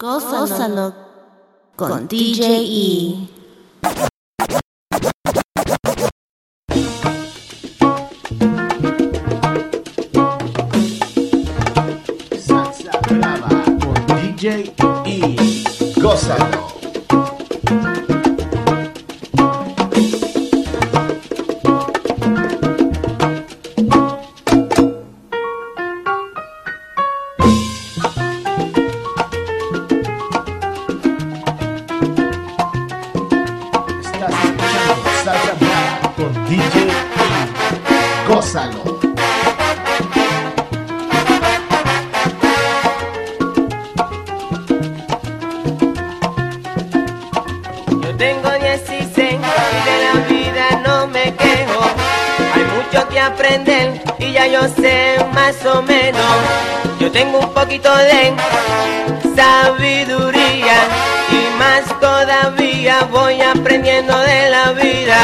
Gózalo con DJ E. Salsa brava con DJ E. Gózalo. den sabiduría y más todavía voy aprendiendo de la vida.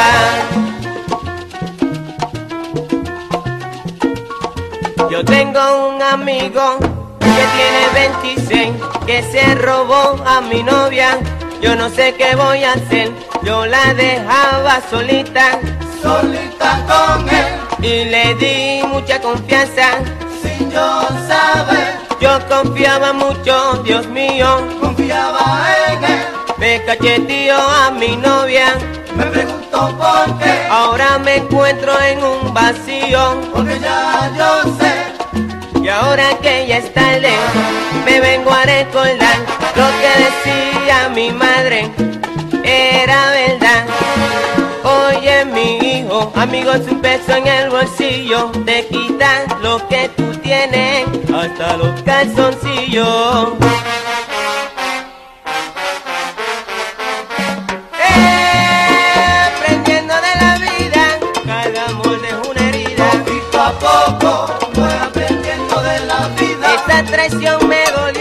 Yo tengo un amigo que tiene 26, que se robó a mi novia. Yo no sé qué voy a hacer, yo la dejaba solita, solita con él. Y le di mucha confianza, sin yo saber yo confiaba mucho, Dios mío, confiaba en él. Me cacheteó a mi novia, me preguntó por qué. Ahora me encuentro en un vacío, porque ya yo sé. Y ahora que ya es tarde, me vengo a recordar lo que decía mi madre, era verdad. Oye, mi hijo, amigo, su peso en el bolsillo. Te quita lo que tú tienes hasta los calzoncillos. Eh, aprendiendo de la vida, cargamos de una herida. Poco a poco, pues aprendiendo de la vida. Esta traición me dolía.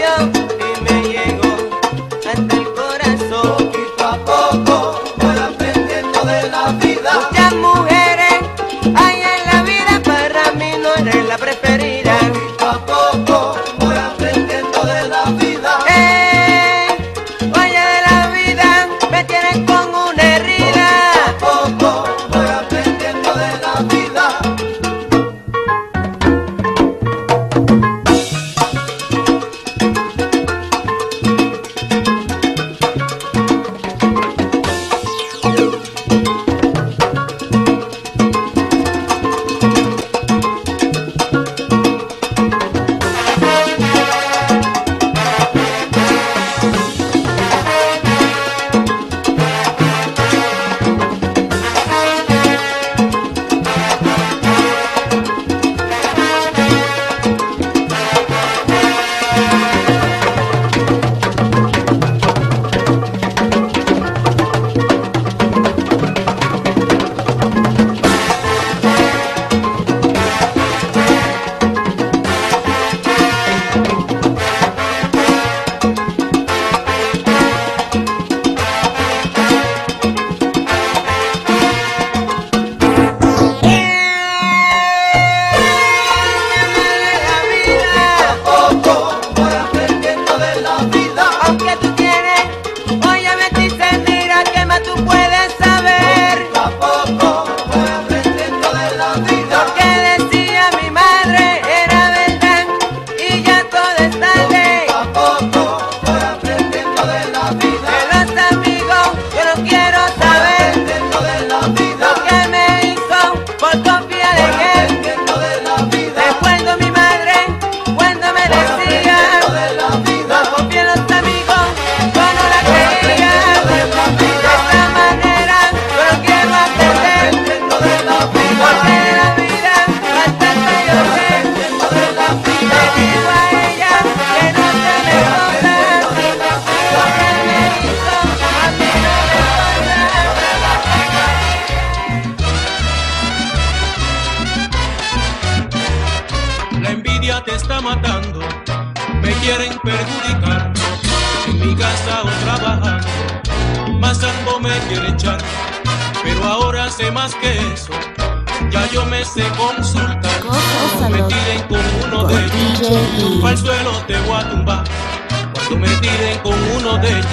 Tú me tires con uno de ellos,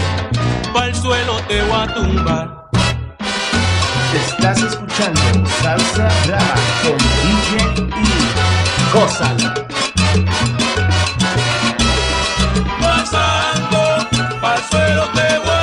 pa'l suelo te voy a tumbar. ¿Te Estás escuchando Salsa Brava con DJ y Gózala. Pasando, pa'l suelo te voy a tumbar.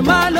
hermano.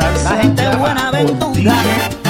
La gente buena aventura.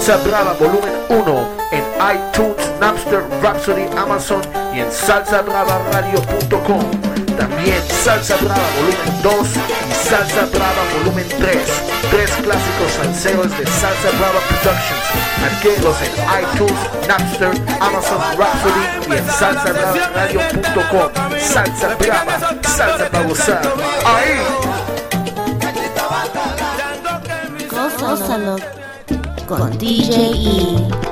Salsa Brava Volumen 1 en iTunes, Napster, Rhapsody, Amazon y en salsabravaradio.com. También Salsa Brava Volumen 2 y Salsa Brava Volumen 3. Tres clásicos salseros de Salsa Brava Productions. Adquiérelos en iTunes, Napster, Amazon, Rhapsody y en Salsa Brava, Salsa para gozar. ¡Ahí! con DJ E.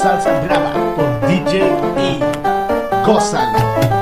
Salsa Brava por DJ y Gózalo.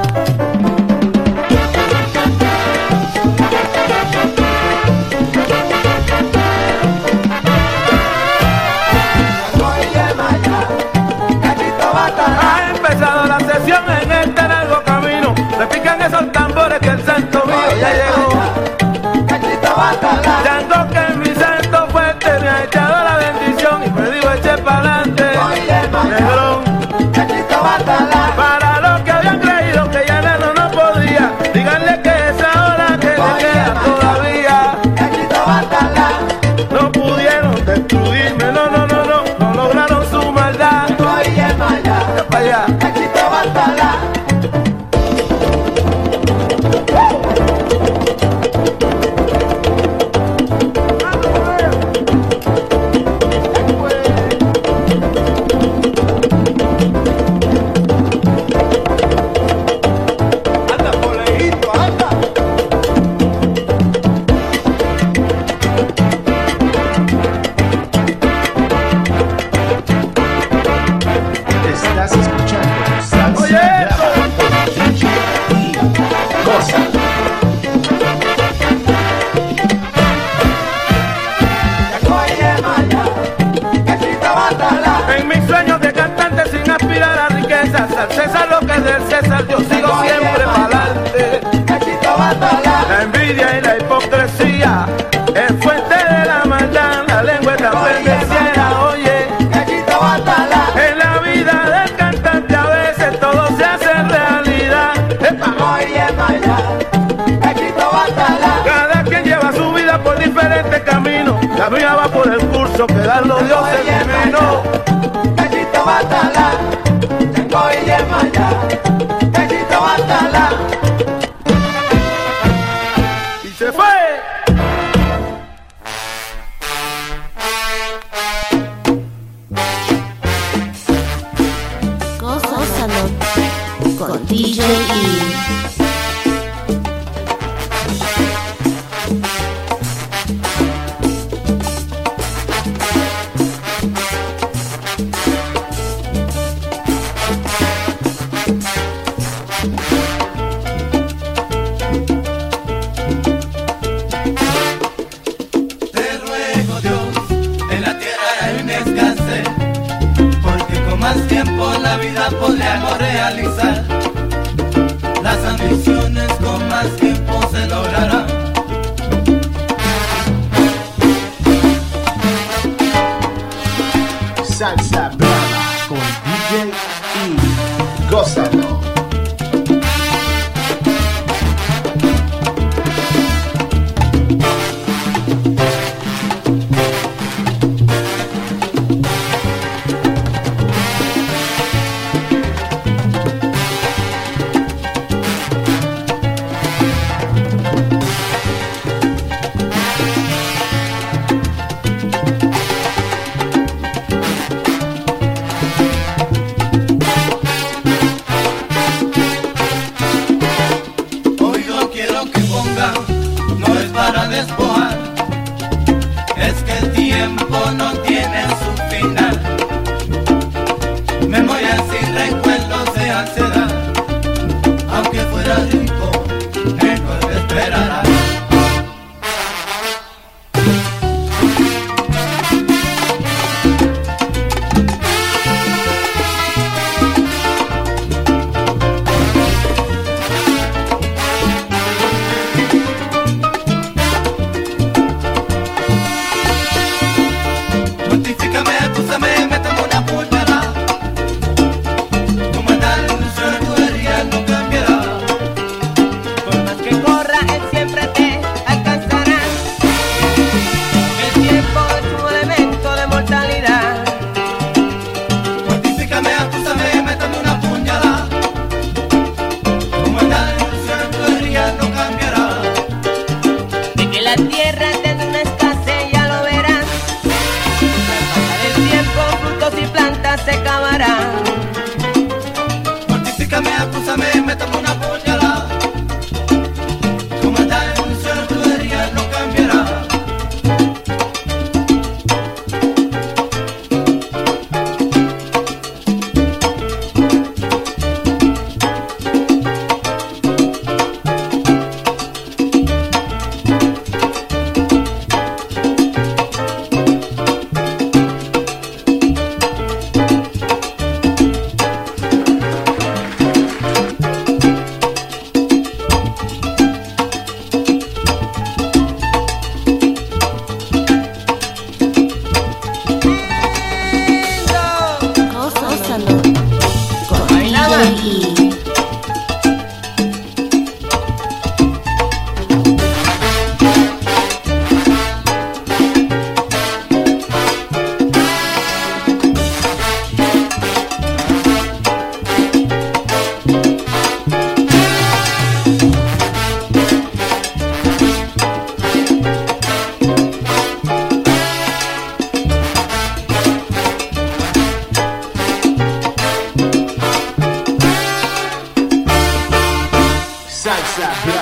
Salsa Brava con DJ E. Gózalo.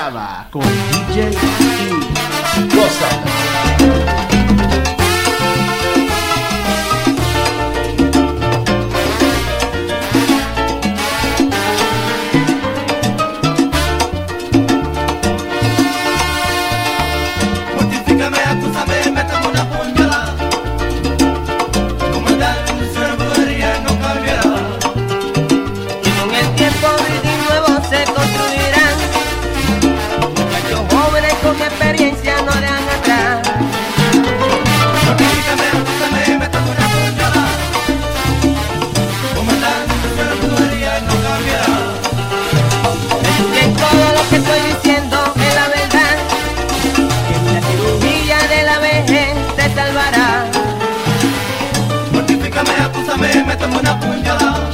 Brava con DJ puñalada.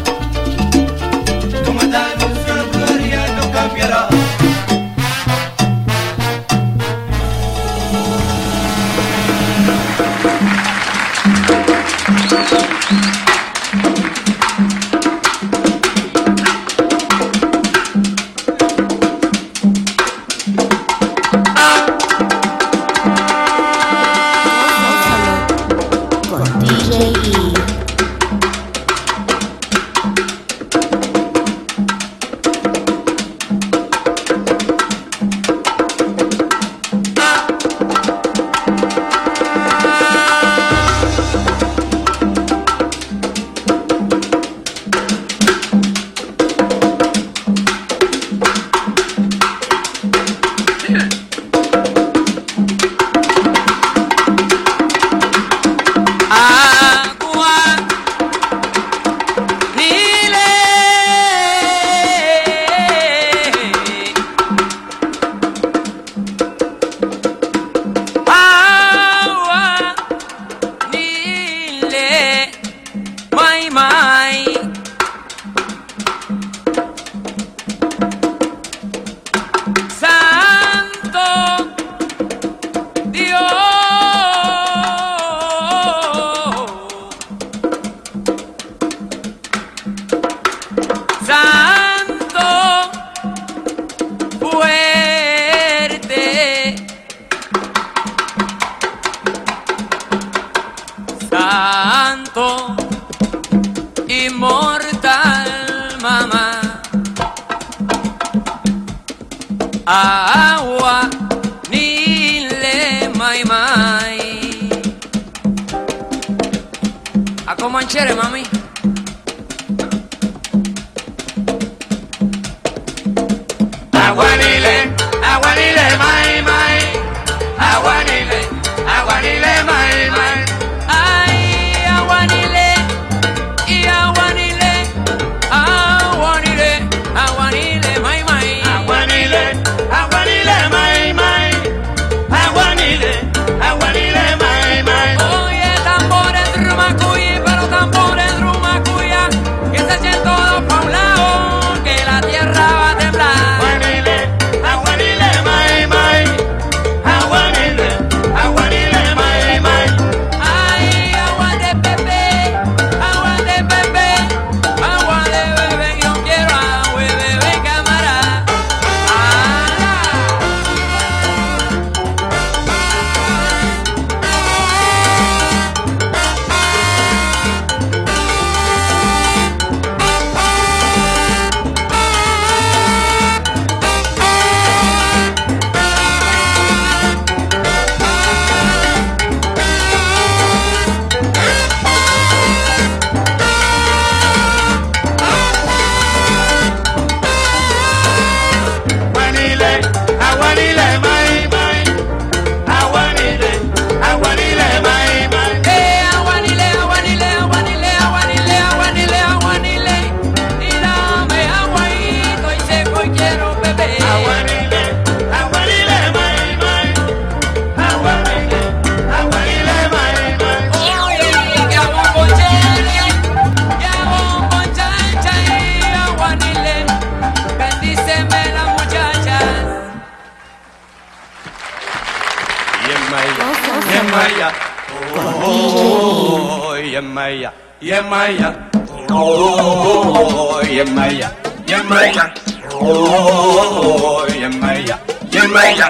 Yemaya, Yemaya, oh, Yemaya, Yemaya,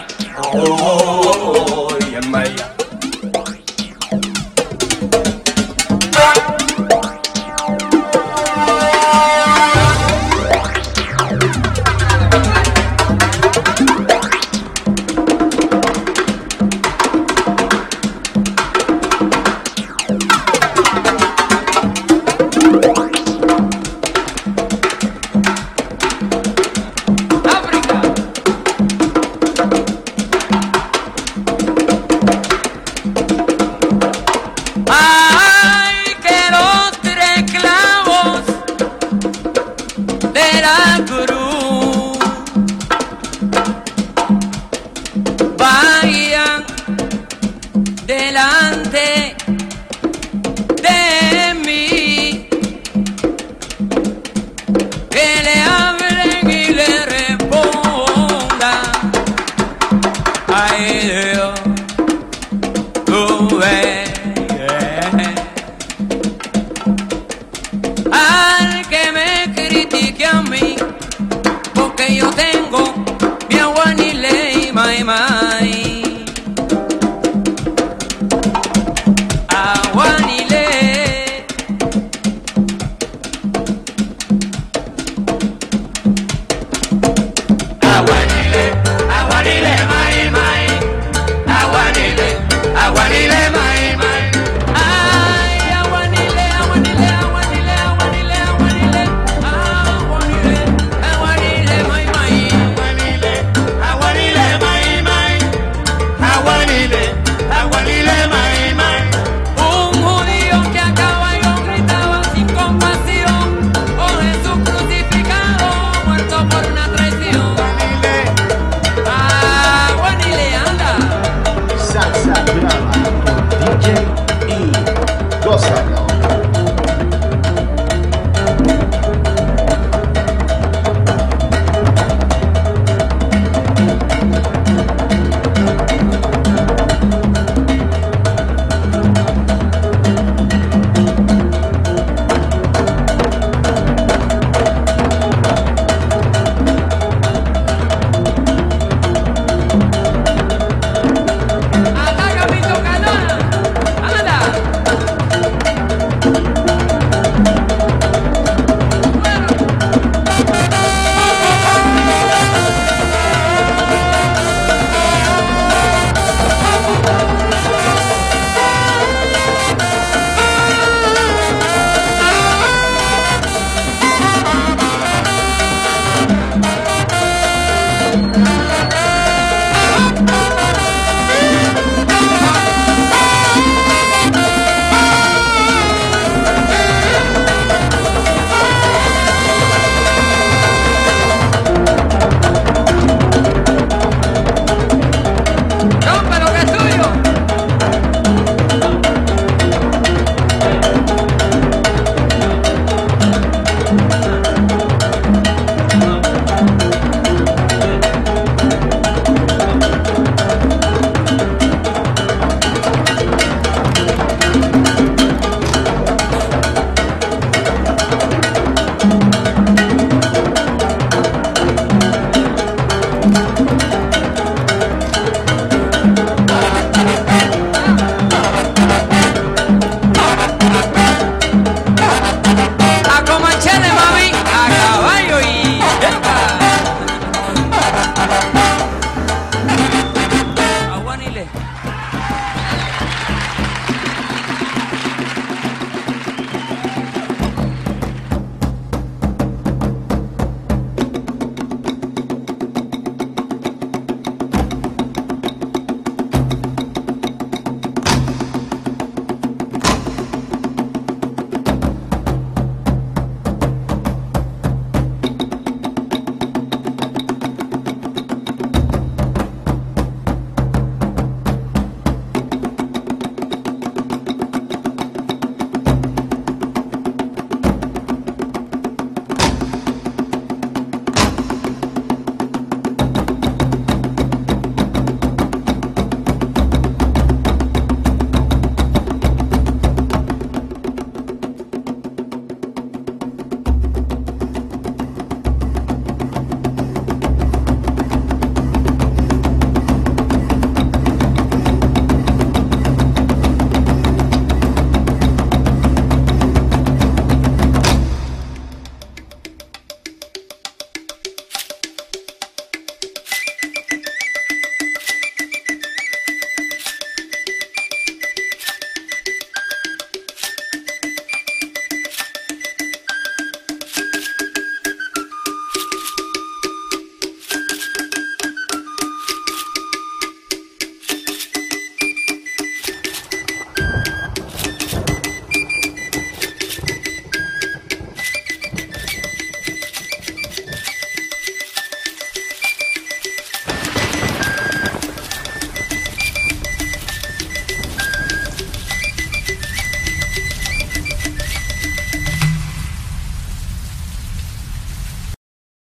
oh, Yemaya. Que